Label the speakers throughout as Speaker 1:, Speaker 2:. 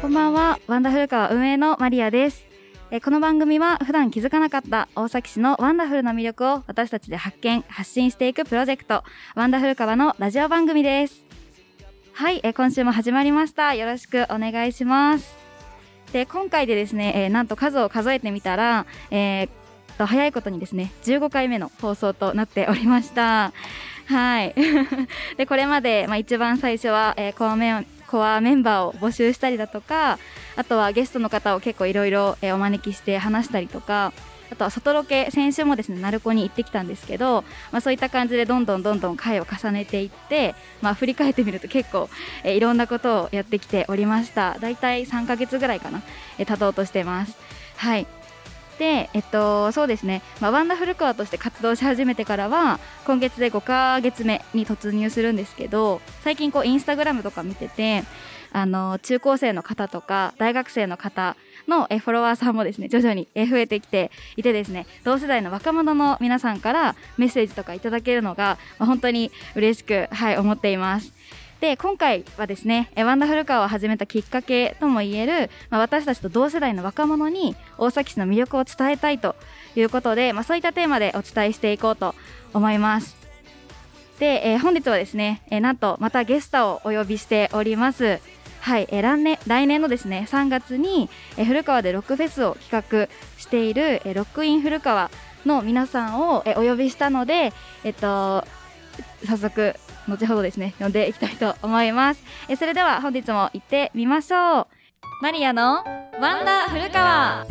Speaker 1: こんばんは。ワンダフルカワ運営のマリアです。えこの番組は普段気づかなかった大崎市のワンダフルな魅力を私たちで発見発信していくプロジェクトワンダフルカワのラジオ番組です。はいえ今週も始まりました。よろしくお願いします。で今回でですね、え、なんと数を数えてみたら、えー、と早いことにですね15回目の放送となっておりました。はい。でこれまで、まあ、一番最初は、えー、コアメコアメンバーを募集したりだとかあとはゲストの方を結構いろいろお招きして話したりとかあとは外ロケ先週もですね鳴子に行ってきたんですけど、まあ、そういった感じでどんどんどんどん回を重ねていって、まあ、振り返ってみると結構、え、いろんなことをやってきておりました。だいたい3ヶ月ぐらいかな、え、経とうとしてます。はい。で、えっと、そうですね、まあ、ワンダフルコアとして活動し始めてからは今月で5ヶ月目に突入するんですけど最近こうインスタグラムとか見ててあの中高生の方とか大学生の方のフォロワーさんもですね徐々に増えてきていてですね同世代の若者の皆さんからメッセージとかいただけるのが、まあ、本当に嬉しく、はい、思っています。で今回はですねワンダフルカーを始めたきっかけともいえる、まあ、私たちと同世代の若者に大崎市の魅力を伝えたいということで、まあ、そういったテーマでお伝えしていこうと思います。で、えー、本日はですね、えー、なんとまたゲストをお呼びしております。はい、えー、来年来年のですね3月に、えー、古川でロックフェスを企画している、えー、ロックイン古川の皆さんを、えー、お呼びしたので、えっと早速後ほどですね呼んでいきたいと思いますえそれでは本日も行ってみましょうマリアのワンダ古川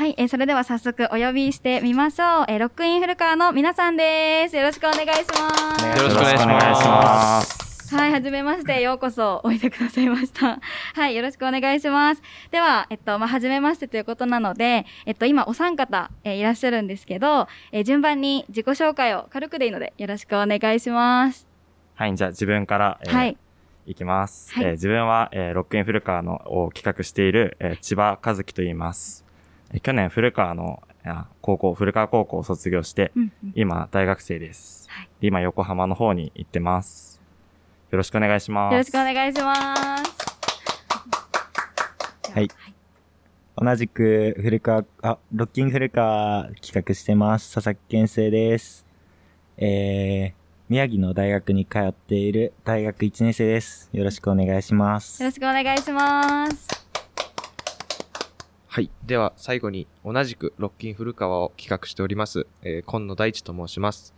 Speaker 1: はい、えー、それでは早速お呼びしてみましょう。えー、ロックイン古川の皆さんです。よろしくお願いします。
Speaker 2: よろしくお願いします。
Speaker 1: はい、はじめまして、ようこそおいでくださいました。はい、よろしくお願いします。では、えっと、まあ、はじめましてということなので、えっと、今、お三方、えー、いらっしゃるんですけど、えー、順番に自己紹介を軽くでいいので、よろしくお願いします。
Speaker 2: はい、じゃあ自分から、えー、はい。いきます。はい、えー、自分は、えー、ロックイン古川のを企画している、えー、千葉和樹と言います。えー、去年古川の高校、古川高校を卒業して、うんうん、今大学生です、はい。今横浜の方に行ってます。よろしくお願いします。
Speaker 1: よろしくお願いします。
Speaker 3: はい。同じく、古川、あ、ロッキン古川企画してます。佐々木健生です。えー、宮城の大学に通っている大学1年生です。よろしくお願いします。
Speaker 1: よろしくお願いします。
Speaker 4: はい。では、最後に、同じくロッキン古川を企画しております、えー、今野大地と申します。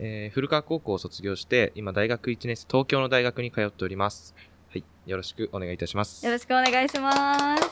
Speaker 4: えー、古川高校を卒業して、今大学1年生、東京の大学に通っております。はい。よろしくお願いいたします。
Speaker 1: よろしくお願いします。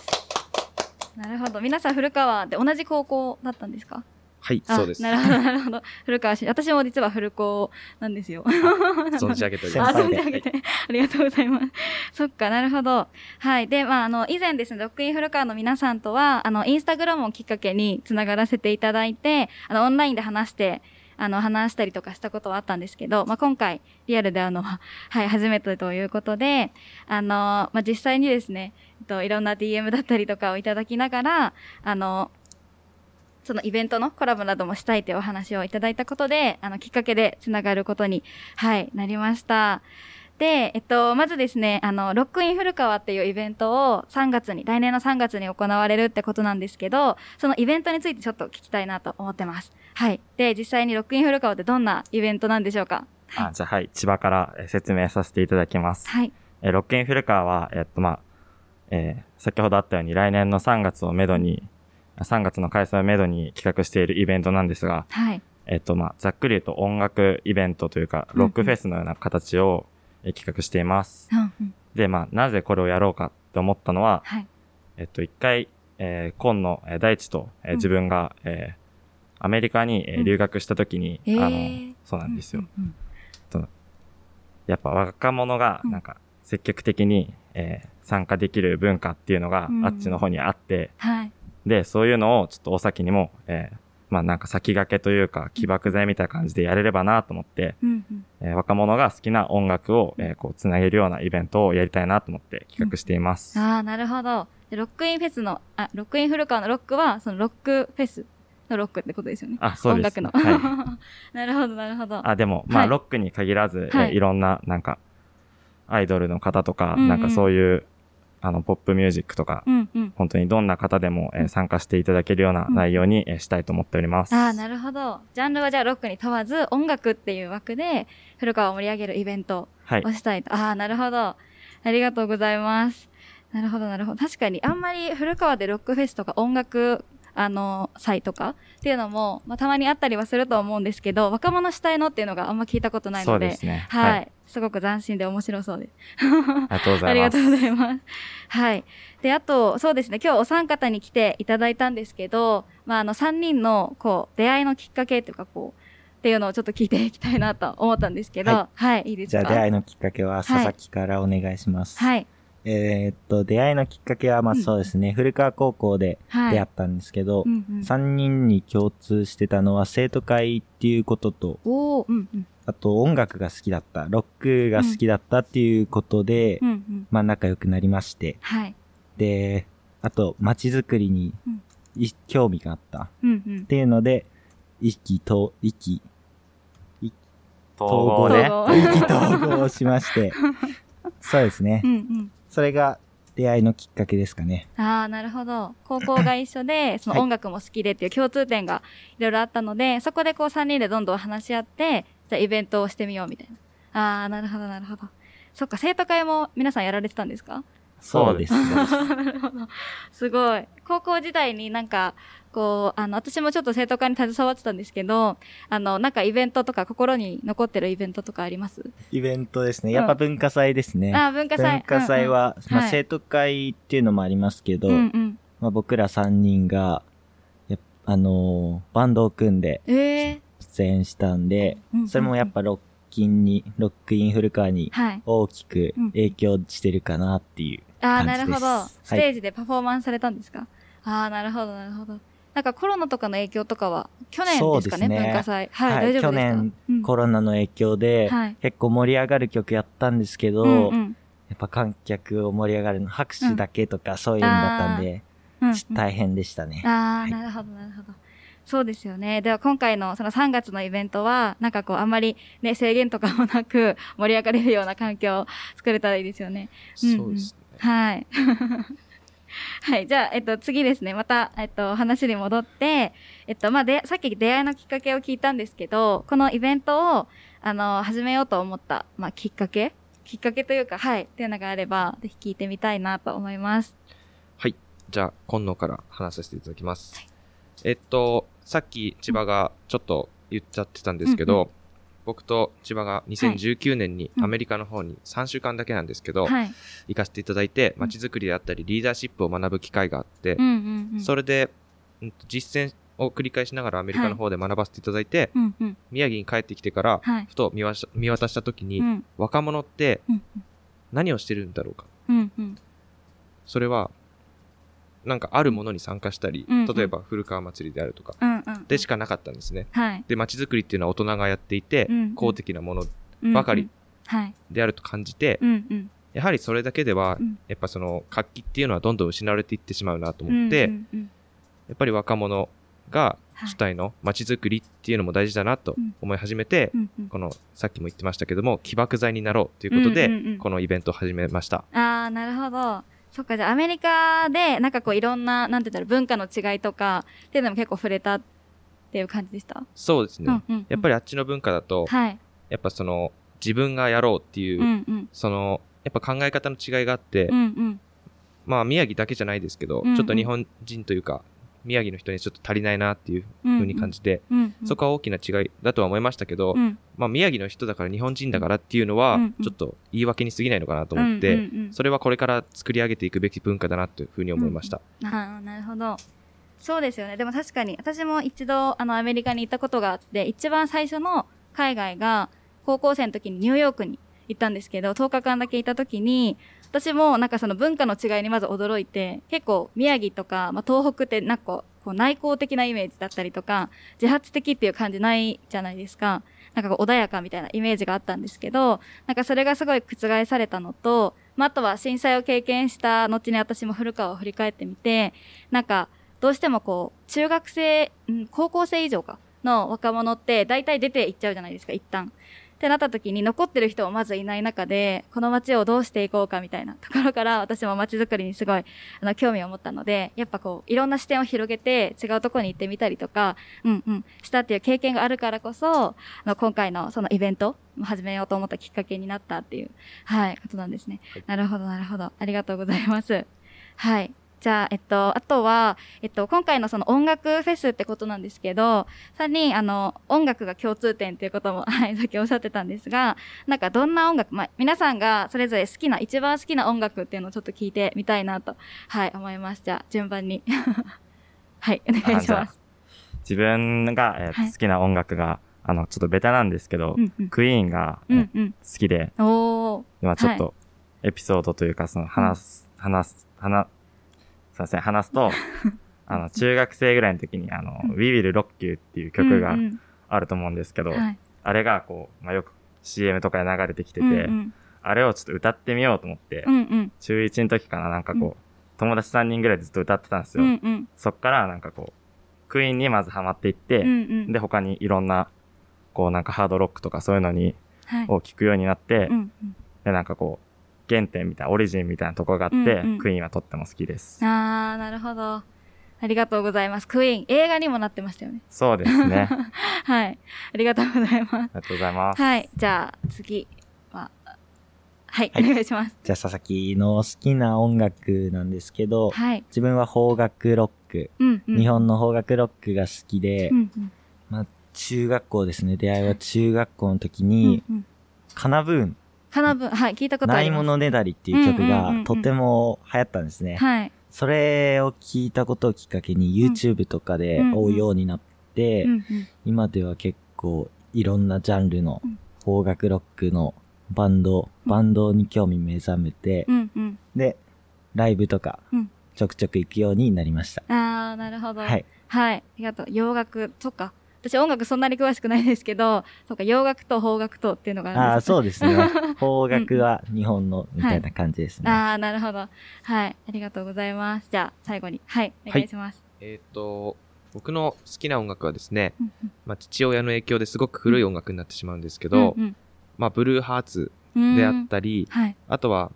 Speaker 1: なるほど。皆さん古川で同じ高校だったんですか？
Speaker 4: はい、そうです。
Speaker 1: なるほど、なるほど。古川市、私も実は古高なんですよ。
Speaker 4: 存じ上げております。
Speaker 1: あ、存じ上げて、ありがとうございます。そっか、なるほど。はい。で、まあ、あの、以前ですね、ロックイン古川の皆さんとは、あの、インスタグラムをきっかけにつながらせていただいて、あの、オンラインで話して、あの、話したりとかしたことはあったんですけど、まあ、今回、リアルであの、はい、初めてということで、あの、まあ、実際にですね、えっと、いろんな DM だったりとかをいただきながら、あの、そのイベントのコラボなどもしたいというお話をいただいたことで、あの、きっかけでつながることに、はい、なりました。で、えっと、まずですね、あの、ロックイン古川っていうイベントを3月に、来年の3月に行われるってことなんですけど、そのイベントについてちょっと聞きたいなと思ってます。はい。で、実際にロックイン古川ってどんなイベントなんでしょうか？
Speaker 2: はい、あじゃあはい、千葉から説明させていただきます。はい。えロックイン古川は、えっと、まあ、えー、先ほどあったように来年の3月をめどに、3月の開催をめどに企画しているイベントなんですが、はい。えっと、まあ、ざっくり言うと音楽イベントというか、ロックフェスのような形を、企画しています。うんうん、で、まあ、なぜこれをやろうかって思ったのは、はい、えっと、一回、えー、今野大地と、えー、自分が、うん、えー、アメリカに、えー、留学した時に、うん、あの、そうなんですよ。うんうんやっぱ若者が、なんか、積極的に、えー、参加できる文化っていうのが、あっちの方にあって、はい、で、そういうのをちょっと大崎にも、えー、まあなんか先駆けというか起爆剤みたいな感じでやれればなと思って、うんうんえー、若者が好きな音楽を、えー、こうつなげるようなイベントをやりたいなと思って企画しています。
Speaker 1: うん、ああ、なるほど。ロックインフェスの、あ、ロックイン古川のロックは、そのロックフェスのロックってことですよね。
Speaker 2: あ、そうです。
Speaker 1: 音楽の。
Speaker 2: はい、
Speaker 1: なるほど、なるほど。
Speaker 2: あ、でも、まあ、
Speaker 1: はい
Speaker 2: ロックに限らず、
Speaker 1: はい
Speaker 2: えいろんな、なんか、アイドルの方とか、
Speaker 1: うんうん
Speaker 2: なんかそういう、あの、ポップミュージックとか、
Speaker 1: うんうん。
Speaker 2: 本当にどんな方でも、えー参加していただけるような内容に、えーしたいと思っております。
Speaker 1: ああ、なるほど。ジャンルはじゃあロックに問わず、音楽っていう枠で、古川を盛り上げるイベント
Speaker 2: はい
Speaker 1: を。したいと。ああ、なるほど。ありがとうございます。なるほど、なるほど。確かに、あんまり古川でロックフェスとか音楽、あの、祭とかっていうのも、まあ、たまにあったりはすると思うんですけど、若者主体のっていうのがあんま聞いたことない
Speaker 2: そ
Speaker 1: ので、
Speaker 2: うですね。
Speaker 1: はい、すごく斬新で面白そうです。
Speaker 2: ありがとうございます。
Speaker 1: ありがとうございます。はい。で、あと、そうですね、今日お三方に来ていただいたんですけど、まあ、あの、三人の、こう、出会いのきっかけっていうか、こう、っていうのをちょっと聞いていきたいなと思ったんですけど、は、
Speaker 3: はい
Speaker 1: い、いです
Speaker 3: じゃ
Speaker 1: か
Speaker 3: あ出会いのきっかけは佐々木からお願いします。
Speaker 1: はい。
Speaker 3: えーっと、出会いのきっかけは、まあ
Speaker 1: うん
Speaker 3: そうですね、古川高校で
Speaker 1: はい。
Speaker 3: 出会ったんですけど、
Speaker 1: うんうん、
Speaker 3: 3人に共通してたのは生徒会っていうことと、
Speaker 1: うんうん。
Speaker 3: あと音楽が好きだった、ロックが好きだったっていうことで、
Speaker 1: うんうん。
Speaker 3: まあ仲良くなりまして、
Speaker 1: はい。
Speaker 3: で、あと街づくりに
Speaker 1: うん
Speaker 3: い興味があったっ
Speaker 1: うんうん。
Speaker 3: ていうので、意気と、意気、
Speaker 2: 統
Speaker 3: 合
Speaker 2: 合ね。
Speaker 1: 統合
Speaker 3: 意気統合しまして、そうですね
Speaker 1: う。んうん。
Speaker 3: それが出会いのきっかけですかね。
Speaker 1: ああ、なるほど。高校が一緒で、その音楽も好きでっていう共通点がいろいろあったので、そこでこう3人でどんどん話し合って、じゃあイベントをしてみようみたいな。ああ、なるほど、なるほど。そっか、生徒会も皆さんやられてたんですか？
Speaker 3: そうですね。
Speaker 1: なるほど。すごい。高校時代になんか、こう、あの、私もちょっと生徒会に携わってたんですけど、あの、なんかイベントとか心に残ってるイベントとかあります？
Speaker 3: イベントですね。
Speaker 1: うん
Speaker 3: やっぱ文化祭ですね。
Speaker 1: ああ、文化祭。
Speaker 3: 文化祭は、まあ、
Speaker 1: うんうんはい
Speaker 3: 生徒会っていうのもありますけど、
Speaker 1: うんうん。
Speaker 3: まあ、僕ら3人が、あのーバンドを組んで
Speaker 1: ええ
Speaker 3: 出演したんで、それもやっぱロッキンに、ロックインフルカーに
Speaker 1: はい。
Speaker 3: 大きく
Speaker 1: うん
Speaker 3: 影響してるかなっていう。
Speaker 1: ああ、
Speaker 3: 感じです
Speaker 1: なるほど。
Speaker 3: はい
Speaker 1: ステージでパフォーマンスされたんですか、ああ、なるほど、なるほど。なんかコロナとかの影響とかは、去年ですかね、
Speaker 3: そうですね
Speaker 1: 文化祭。はい、
Speaker 3: はい
Speaker 1: 大丈夫ですか？
Speaker 3: 去年、
Speaker 1: うん
Speaker 3: コロナの影響で、
Speaker 1: はい
Speaker 3: 結構盛り上がる曲やったんですけど、
Speaker 1: うんうん
Speaker 3: やっぱ観客を盛り上がるの拍手だけとかそういうのだったんで、
Speaker 1: うん
Speaker 3: 大変でしたね。
Speaker 1: ああ、
Speaker 3: はい
Speaker 1: なるほど、なるほど。そうですよね。では今回のその3月のイベントは、なんかこうあんまりね、制限とかもなく盛り上がれるような環境を作れたらいいですよね。
Speaker 4: そうですね。
Speaker 1: はい。はい。じゃあ、えっと、次ですね。また、えっと、話に戻って、えっと、まあ、で、さっき出会いのきっかけを聞いたんですけど、このイベントを、あの、始めようと思った、まあ、きっかけ？きっかけというか、はい。っていうのがあれば、ぜひ聞いてみたいなと思います。
Speaker 4: はい。じゃあ、今野から話させていただきます。えっと、さっき千葉がちょっと言っちゃってたんですけど、
Speaker 1: うん
Speaker 4: 僕と千葉が2019年に
Speaker 1: うん
Speaker 4: アメリカの方に3週間だけなんですけど、
Speaker 1: はい。
Speaker 4: 行かせていただいて、
Speaker 1: うん
Speaker 4: 街づくりであったり、リーダーシップを学ぶ機会があって
Speaker 1: うん、うんうん。
Speaker 4: それで、実践を繰り返しながらアメリカの方で学ばせていただいて、
Speaker 1: うんうん。
Speaker 4: 宮城に帰ってきてから、
Speaker 1: はい。
Speaker 4: ふと見渡した時に、
Speaker 1: うん
Speaker 4: 若者って
Speaker 1: うん
Speaker 4: 何をしてるんだろうか。
Speaker 1: うんうん。
Speaker 4: それは、なんかあるものに参加したり、
Speaker 1: うんうん
Speaker 4: 例えば古川祭りであるとか。でしかなかったんですね。
Speaker 1: はい。
Speaker 4: で、街づくりっていうのは大人がやっていて、
Speaker 1: うんうん
Speaker 4: 公的なもの
Speaker 1: うん
Speaker 4: ばかり。
Speaker 1: はい。
Speaker 4: であると感じて。やはりそれだけでは、
Speaker 1: うん
Speaker 4: やっぱその活気っていうのはどんどん失われていってしまうなと思って、やっぱり若者が
Speaker 1: はい
Speaker 4: 主体の街づくりっていうのも大事だなと
Speaker 1: うん
Speaker 4: 思い始めて、このさっきも言ってましたけども起爆剤になろうということで、このイベントを始めました。
Speaker 1: ああ、なるほど。そっか、じゃあアメリカで、なんかこういろんな、なんて言ったら文化の違いとか、っていうのも結構触れたっていう感じでした？
Speaker 4: そうですね。
Speaker 1: うんうんうん
Speaker 4: やっぱりあっちの文化だと、
Speaker 1: はい。
Speaker 4: やっぱその自分がやろうっていう、
Speaker 1: うんうん。
Speaker 4: そのやっぱ考え方の違いがあって、
Speaker 1: うんうん。
Speaker 4: まあ宮城だけじゃないですけど、
Speaker 1: うんうん
Speaker 4: ちょっと日本人というか宮城の人にちょっと足りないなっていう
Speaker 1: うん
Speaker 4: 風に感じて、
Speaker 1: うんうん。
Speaker 4: そこは大きな違いだとは思いましたけど、
Speaker 1: うん、
Speaker 4: まあ宮城の人だから日本人だからっていうのはちょっと言い訳に過ぎないのかなと思って、
Speaker 1: うんうんうん
Speaker 4: それはこれから作り上げていくべき文化だなというふうに思いました。
Speaker 1: ああ、なるほど。そうですよね。でも確かに、私も一度、あの、アメリカに行ったことがあって、一番最初の海外が、高校生の時にニューヨークに行ったんですけど、10日間だけいた時に、私もなんかその文化の違いにまず驚いて、結構宮城とか、まあ、東北ってなんかこう内向的なイメージだったりとか、自発的っていう感じないじゃないですか。なんかこう穏やかみたいなイメージがあったんですけど、なんかそれがすごい覆されたのと、まあ、あとは震災を経験した後に私も古川を振り返ってみて、なんか、どうしてもこう、中学生、高校生以上か、の若者って大体出ていっちゃうじゃないですか、一旦。ってなった時に残ってる人もまずいない中で、この街をどうしていこうかみたいなところから私も街づくりにすごい、あの、興味を持ったので、やっぱこう、いろんな視点を広げて違うところに行ってみたりとか、うんうん、したっていう経験があるからこそ、あの、今回のそのイベント始めようと思ったきっかけになったっていう、はい、ことなんですね。はい、なるほど、なるほど。ありがとうございます。はい。じゃあ、えっと、あとは、えっと、今回のその音楽フェスってことなんですけど、3人、あの、音楽が共通点っていうことも、はい、さっきおっしゃってたんですが、なんかどんな音楽、まあ、皆さんがそれぞれ好きな、一番好きな音楽っていうのをちょっと聞いてみたいなと、はい、思います。じゃあ、順番に。はい、お願いします。
Speaker 2: 自分が、えーはい、好きな音楽が、あの、ちょっとベタなんですけど、うんうん、クイーンが、うんうん、好きで、今ちょっと、エピソードというか、その話す、うん、話す、話、すいません、話すと、あの、中学生ぐらいの時に、あの、うん、We Will Rock You っていう曲があると思うんですけど、うんうん、あれがこう、まあ、よく CM とかで流れてきてて、うんうん、あれをちょっと歌ってみようと思って、うんうん、中1の時かな、なんかこう、うん、友達3人ぐらいずっと歌ってたんですよ。うんうん、そっからなんかこう、クイーンにまずハマっていって、うんうん、で、他にいろんな、こうなんかハードロックとかそういうのに、はい、を聞くようになって、うんうん、で、なんかこう、原点みたいな、オリジンみたいなところがあって、うんうん、クイーンはとっても好きです。
Speaker 1: あー、なるほど。ありがとうございます。クイーン、映画にもなってましたよね。
Speaker 2: そうですね。
Speaker 1: はい。ありがとうございます。あり
Speaker 2: がとうございます。
Speaker 1: はい。じゃあ、次は、はい、はい、お願いします。
Speaker 3: じゃあ、佐々木の好きな音楽なんですけど、はい、自分は邦楽ロック、うんうん、日本の邦楽ロックが好きで、うんうん、まあ、中学校ですね。出会いは中学校の時に、うんうん、カナブーン
Speaker 1: かなぶ、はい、聞いたことあ
Speaker 3: ります。ないものねだりっていう曲がとても流行ったんですね。はい。それを聞いたことをきっかけに YouTube とかで追うようになって、今では結構いろんなジャンルの邦楽ロックのバンド、バンドに興味目覚めて、で、ライブとかちょくちょく行くようになりました。
Speaker 1: ああ、なるほど。はい。はい。ありがとう。洋楽とか。私音楽そんなに詳しくないですけど、そうか、洋楽と邦楽とっていうのがあるんです
Speaker 3: ああ、そうですね。邦楽は日本のみたいな感じですね。
Speaker 1: はい、ああ、なるほど。はい。ありがとうございます。じゃあ、最後に。はい。お願いします。
Speaker 4: はい、えっ、ー、と、僕の好きな音楽はですね、まあ、父親の影響ですごく古い音楽になってしまうんですけど、うんうん、まあ、ブルーハーツであったり、はい、あとは、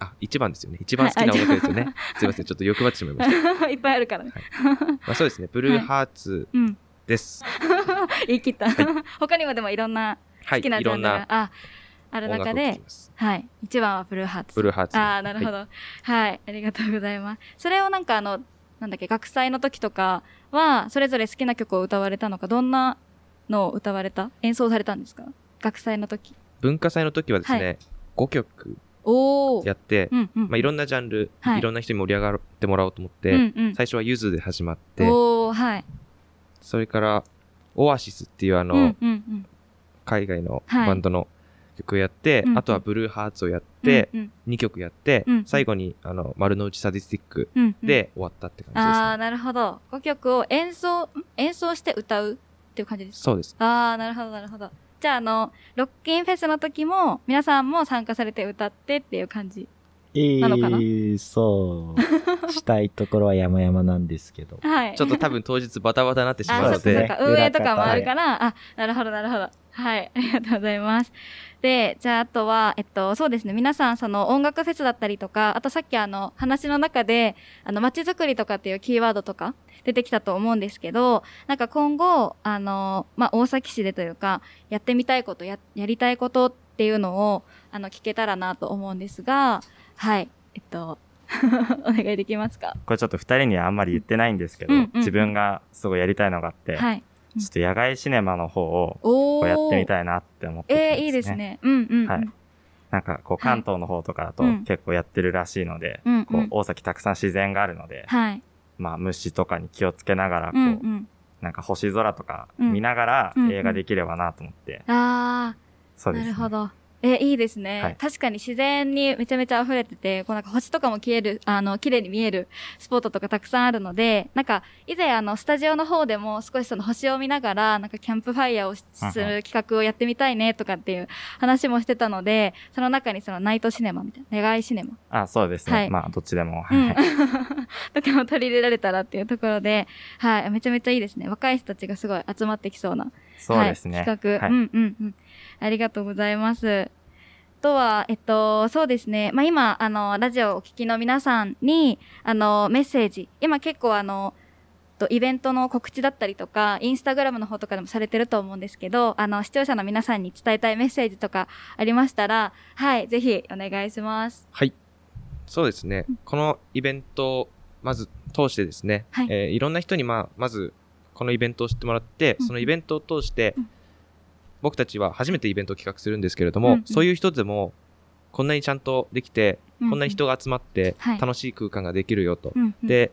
Speaker 4: あ、一番ですよね。一番好きな音楽ですよね。はい、すいません。ちょっと欲張ってしまいました。
Speaker 1: いっぱいあるからね。はい、
Speaker 4: まあ、そうですね。ブルーハーツです。
Speaker 1: 言い切った。はい、他にもでもいろんな好きなジャンルが、はい、あある中で、はい。一番はブルーハーツ。
Speaker 4: ブルーハーツ。
Speaker 1: ああ、なるほど、はい。はい。ありがとうございます。それをなんかあの、なんだっけ、学祭の時とかは、それぞれ好きな曲を歌われたのか、どんなのを歌われた？演奏されたんですか？学祭の時。
Speaker 4: 文化祭の時はですね、はい、5曲やって、うんうん、まあ、いろんなジャンル、はい、いろんな人に盛り上がってもらおうと思って、うんうん、最初はゆずで始まって、
Speaker 1: おはい、
Speaker 4: それから、オアシスっていうあの、うんうんうん、海外のバンドの曲をやって、はい、あとはブルーハーツをやって、うんうん、2曲やって、うんうん、最後にあの丸の内サディスティックで終わったって感じです、ね、
Speaker 1: ああ、なるほど。5曲を演奏、演奏して歌うっていう感じですか？
Speaker 4: そうです。
Speaker 1: ああ、なるほど、なるほど。じゃあ、あの、ロッキンフェスの時も、皆さんも参加されて歌ってっていう感じ？なのかな、えー、
Speaker 3: そう。したいところは山々なんですけど。
Speaker 4: はい。ちょっと多分当日バタバタになってしまうので。
Speaker 1: あ、運営とかもあるから、はい、あ、なるほど、なるほど。はい。ありがとうございます。で、じゃあ、あとは、えっと、そうですね。皆さん、その音楽フェスだったりとか、あとさっきあの、話の中で、あの、街づくりとかっていうキーワードとか出てきたと思うんですけど、なんか今後、あの、まあ、大崎市でというか、やってみたいこと、や、やりたいことっていうのを、あの、聞けたらなと思うんですが、はい。えっと、お願いできますか？
Speaker 2: これちょっと二人にはあんまり言ってないんですけど、うんうん、自分がすごいやりたいのがあって、はい、ちょっと野外シネマの方をやってみたいなって思って
Speaker 1: て、ね、えー、いいですね。うんうん、はい。
Speaker 2: なんかこう関東の方とかだと結構やってるらしいので、はい、こう大崎たくさん自然があるので、はい、まあ虫とかに気をつけながらこう、うん。うん、なんか星空とか見ながら映画できればなと思って。
Speaker 1: うん、ああ、そうです、ね、なるほど。え、いいですね、はい、確かに自然にめちゃめちゃ溢れてて、こうなんか星とかも消える、あの、綺麗に見えるスポットとかたくさんあるので、なんか、以前あの、スタジオの方でも少しその星を見ながら、なんかキャンプファイヤーをする企画をやってみたいねとかっていう話もしてたので、その中にそのナイトシネマみたいな、願いシネマ。
Speaker 2: あ、そうですね。はい、まあ、どっちでも。はい。うん、
Speaker 1: とかも取り入れられたらっていうところで、はい、めちゃめちゃいいですね。若い人たちがすごい集まってきそうな。
Speaker 2: そうですね。
Speaker 1: はい、企画、はい、うんうんうん。ありがとうございます。とは、えっと、そうですね。まあ、今、あの、ラジオをお聞きの皆さんに、あの、メッセージ、今結構あの、とイベントの告知だったりとか、インスタグラムの方とかでもされてると思うんですけど、あの、視聴者の皆さんに伝えたいメッセージとかありましたら、はい、ぜひお願いします。
Speaker 4: はい。そうですね。うん、このイベントを、まず通してですね、はい、えー、いろんな人に、まあ、まず、このイベントを知ってもらって、そのイベントを通して、うん。僕たちは初めてイベントを企画するんですけれども、うんうん、そういう人でも、こんなにちゃんとできて、うんうん、こんなに人が集まって、楽しい空間ができるよと。はい、で、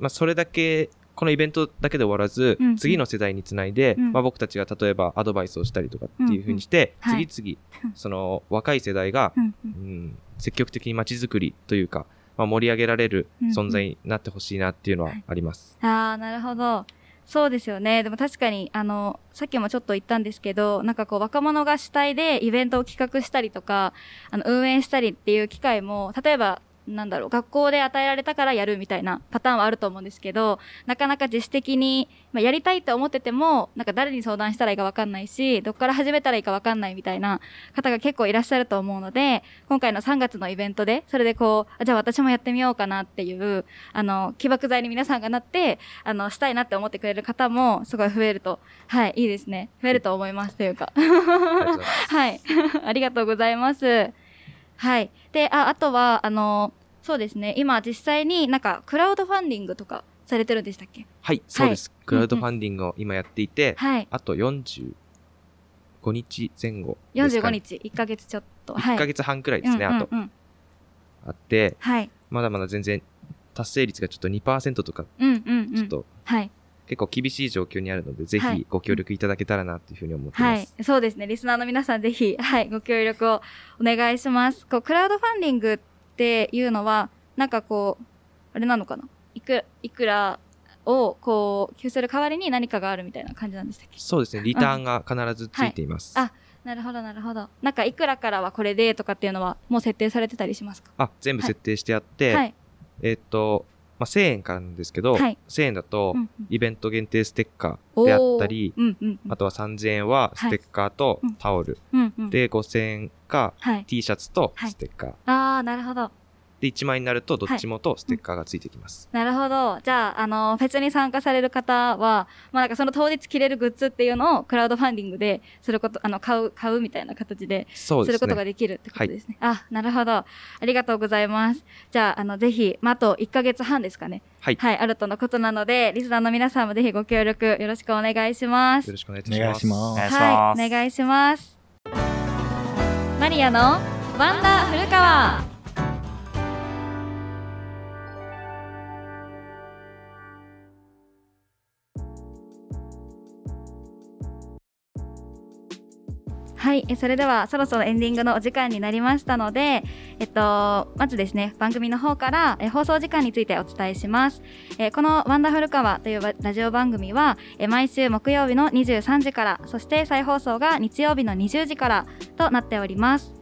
Speaker 4: まあ、それだけ、このイベントだけで終わらず、うんうん、次の世代につないで、うん、まあ、僕たちが例えばアドバイスをしたりとかっていうふうにして、うんうん、次々、はい、その若い世代が、うん、うん、積極的に街づくりというか、まあ、盛り上げられる存在になってほしいなっていうのはあります。
Speaker 1: うんうん、ああ、なるほど。そうですよね。でも確かに、あの、さっきもちょっと言ったんですけど、なんかこう若者が主体でイベントを企画したりとか、あの、運営したりっていう機会も、例えばなんだろう、学校で与えられたからやるみたいなパターンはあると思うんですけど、なかなか自主的に、まあ、やりたいって思ってても、なんか誰に相談したらいいかわかんないし、どっから始めたらいいかわかんないみたいな方が結構いらっしゃると思うので、今回の3月のイベントで、それでこう、じゃあ私もやってみようかなっていう、あの、起爆剤に皆さんがなって、あの、したいなって思ってくれる方も、すごい増えると、はい、いいですね。増えると思いますというか。はい。ありがとうございます。はい。で、あ、あとは、あの、そうですね。今実際になんかクラウドファンディングとかされてるんでしたっけ？
Speaker 4: はい、そうです。クラウドファンディングを今やっていて、はい、あと45日前後
Speaker 1: ですか、ね。45日、1ヶ月ちょっと。
Speaker 4: 1ヶ月半くらいですね、あと。あって、はい、まだまだ全然達成率がちょっと2%とか、うんうんうん、ちょっと、はい、結構厳しい状況にあるので、ぜひご協力いただけたらなというふうに思ってます。
Speaker 1: はい。そうですね。リスナーの皆さんぜひ、はい、ご協力をお願いします。こう、クラウドファンディングっていうのは、なんかこう、あれなのかな？いくいくらをこう、寄付する代わりに何かがあるみたいな感じなんでしたっけ？
Speaker 4: そうですね。リターンが必ずついています。
Speaker 1: うんはい、あ、なるほど、なるほど。なんか、いくらからはこれでとかっていうのは、もう設定されてたりしますか？
Speaker 4: あ、全部設定してあって、はい、えー、っと、まあ、1000円からなんですけど、はい、1000円だと、イベント限定ステッカーであったり、うんうん、あとは3000円はステッカーとタオル。はい、で、5000円か、T シャツとステッカー。
Speaker 1: ああ、なるほど。
Speaker 4: で、1枚になるとどっちもとステッカーがついてきます。
Speaker 1: はいうん、なるほど。じゃあ、あの、フェスに参加される方は、まあなんかその当日着れるグッズっていうのをクラウドファンディングですること、あの、買う、買うみたいな形で、そうですね。することができるってことですね。はい、あ、なるほど。ありがとうございます。じゃあ、あの、ぜひ、まあ、あと1ヶ月半ですかね。はい。はい、あるとのことなので、リスナーの皆さんもぜひご協力よろしくお願いします。
Speaker 4: よろしくお願いします。お
Speaker 2: 願いします。は
Speaker 1: い、お願いします。マリアのワンダー古川。はい、それではそろそろエンディングのお時間になりましたので、えっと、まずですね、番組の方からえ放送時間についてお伝えします。えこのワンダフルカワというラジオ番組は、え毎週木曜日の23時から、そして再放送が日曜日の20時からとなっております。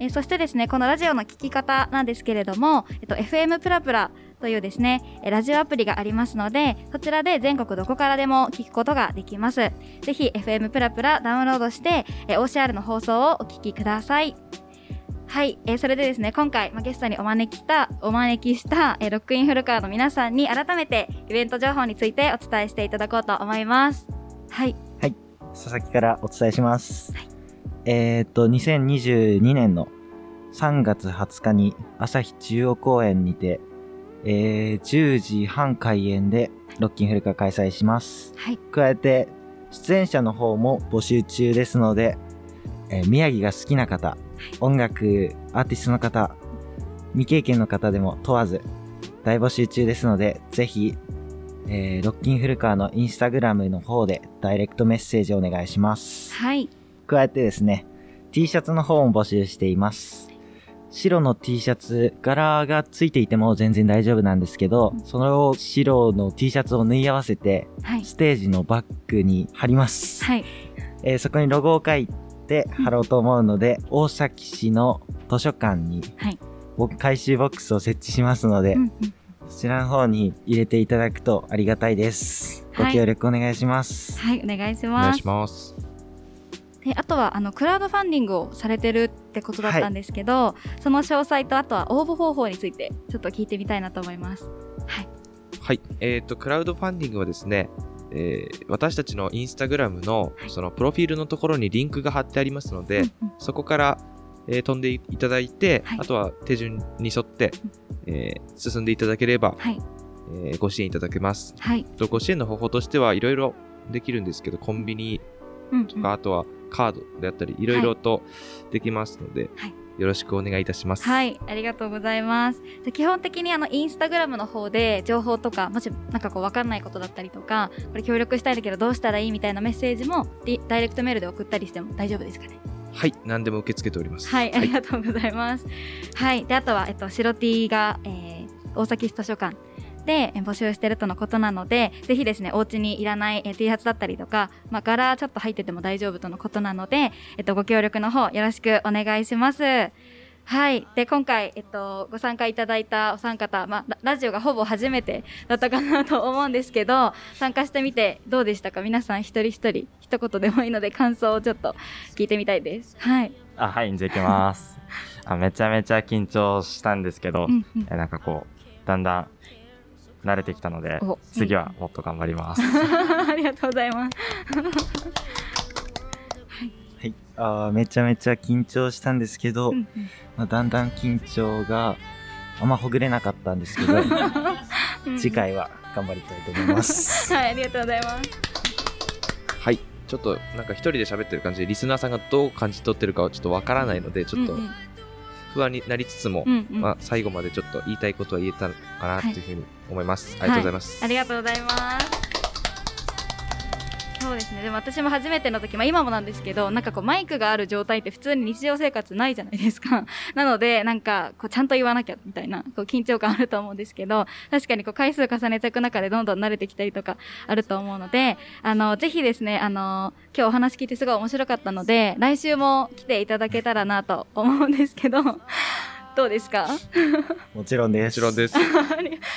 Speaker 1: えそしてですね、このラジオの聞き方なんですけれども、えっと、FM プラプラというですね、ラジオアプリがありますので、そちらで全国どこからでも聞くことができます。ぜひ FM プラプラダウンロードして、OCR の放送をお聞きください。はい、えー、それでですね、今回、まあ、ゲストにお招きした、お招きした、えー、ロックインフルカーの皆さんに改めてイベント情報についてお伝えしていただこうと思います。はい。
Speaker 3: はい、佐々木からお伝えします。はい、えー、っと、2022年の3月20日に朝日中央公園にて、えー、10時半開演でロッキンフルカ開催します。はい。加えて、出演者の方も募集中ですので、えー、宮城が好きな方、音楽、アーティストの方、未経験の方でも問わず、大募集中ですので、ぜひ、えー、ロッキンフルカーのインスタグラムの方でダイレクトメッセージをお願いします。
Speaker 1: はい。
Speaker 3: 加えてですね、T シャツの方も募集しています。白の T シャツ、柄がついていても全然大丈夫なんですけど、その白の T シャツを縫い合わせて、はい、ステージのバッグに貼ります。はい。えー、そこにロゴを書いて貼ろうと思うので、うん、大崎市の図書館に、はい、回収ボックスを設置しますので、うんうんそちらの方に入れていただくとありがたいです。ご協力お願いします。
Speaker 1: はい、はい、お願いします。お願いします。であとはあのクラウドファンディングをされてるってことだったんですけど、はい、その詳細とあとは応募方法についてちょっと聞いてみたいなと思います。はい。
Speaker 4: はい。えっ、ー、と、クラウドファンディングはですね、えー、私たちのインスタグラムのそのプロフィールのところにリンクが貼ってありますので、そこから、えー、飛んでいただいて、はい、あとは手順に沿って、えー、進んでいただければ、はい、えー、ご支援いただけます。はい、とご支援の方法としてはいろいろできるんですけど、コンビニとか、うんうん、あとはカードであったり、いろいろとできますので、はい、よろしくお願いいたします。
Speaker 1: はい、ありがとうございます。基本的にあの、インスタグラムの方で情報とか、もしなんかこうわかんないことだったりとか、これ協力したいんだけどどうしたらいいみたいなメッセージも、ダイレクトメールで送ったりしても大丈夫ですかね？
Speaker 4: はい、何でも受け付けております。
Speaker 1: はい、ありがとうございます。はい、で、あとは、えっと、白 T が、えー、大崎市図書館で募集してるとのことなので、ぜひですね、お家にいらない T シャツだったりとか、まあ、柄ちょっと入ってても大丈夫とのことなので、えっと、ご協力の方よろしくお願いします。はい。で、今回、えっと、ご参加いただいたお三方、まあ、ラジオがほぼ初めてだったかなと思うんですけど、参加してみてどうでしたか？皆さん一人一人、一言でもいいので感想をちょっと聞いてみたいです。はい。
Speaker 2: あ、はい、じゃあ行きます。あめちゃめちゃ緊張したんですけど、うんうん、えなんかこう、だんだん慣れてきたので、次はもっと頑張ります。
Speaker 1: ありがとうございます。
Speaker 3: はい、あめちゃめちゃ緊張したんですけど、うんうん、まあ、だんだん緊張があんまほぐれなかったんですけど、うん、次回は頑張りたいと思います。
Speaker 1: はい、ありがとうございます。
Speaker 4: はい、ちょっとなんか一人で喋ってる感じでリスナーさんがどう感じ取ってるかはちょっとわからないので、ちょっと、うんうん不安になりつつも、うんうん、まあ、最後までちょっと言いたいことは言えたのかなというふうに思います、はい、ありがとうございます、
Speaker 1: はい、ありがとうございますそうですね。でも私も初めての時、まあ、今もなんですけどなんかこうマイクがある状態って普通に日常生活ないじゃないですか。なのでなんかこうちゃんと言わなきゃみたいなこう緊張感あると思うんですけど確かにこう回数重ねていく中でどんどん慣れてきたりとかあると思うのであのぜひですねあの今日お話聞いてすごい面白かったので来週も来ていただけたらなと思うんですけど。どうですか？
Speaker 3: もちろんです。
Speaker 4: もちろんです。ちょっ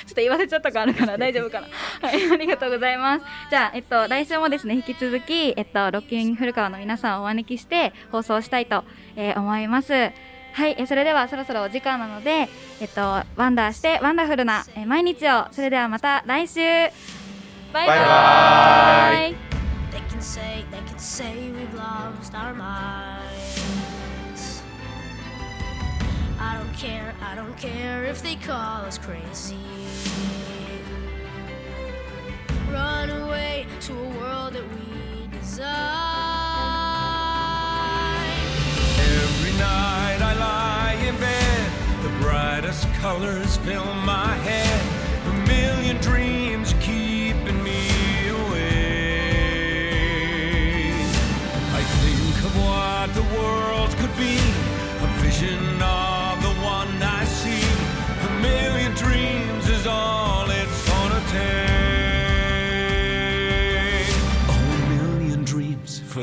Speaker 1: と言わせちゃったかあるかな大丈夫かな？はい、ありがとうございます。じゃあ、えっと、来週もですね、引き続き、えっと、ロッキン古川の皆さんをお招きして放送したいと、えー、思います。はい、えそれではそろそろお時間なので、えっと、ワンダーしてワンダフルな、え毎日を、それではまた来週バイバイ I don't care, I don't care if they call us crazy. Run away to a world that we design. Every night I lie in bed, the brightest colors fill my head.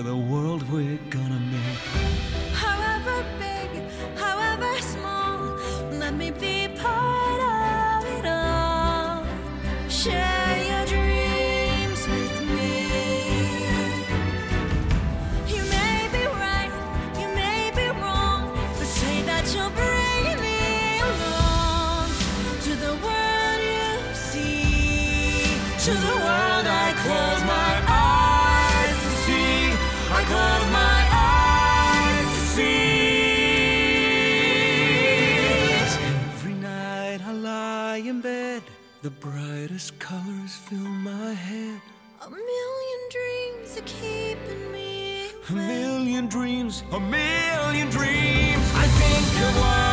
Speaker 1: For the world we're gonna Lie in bed, the brightest colors fill my head. A million dreams are keeping me. A million dreams, a million dreams. I think of what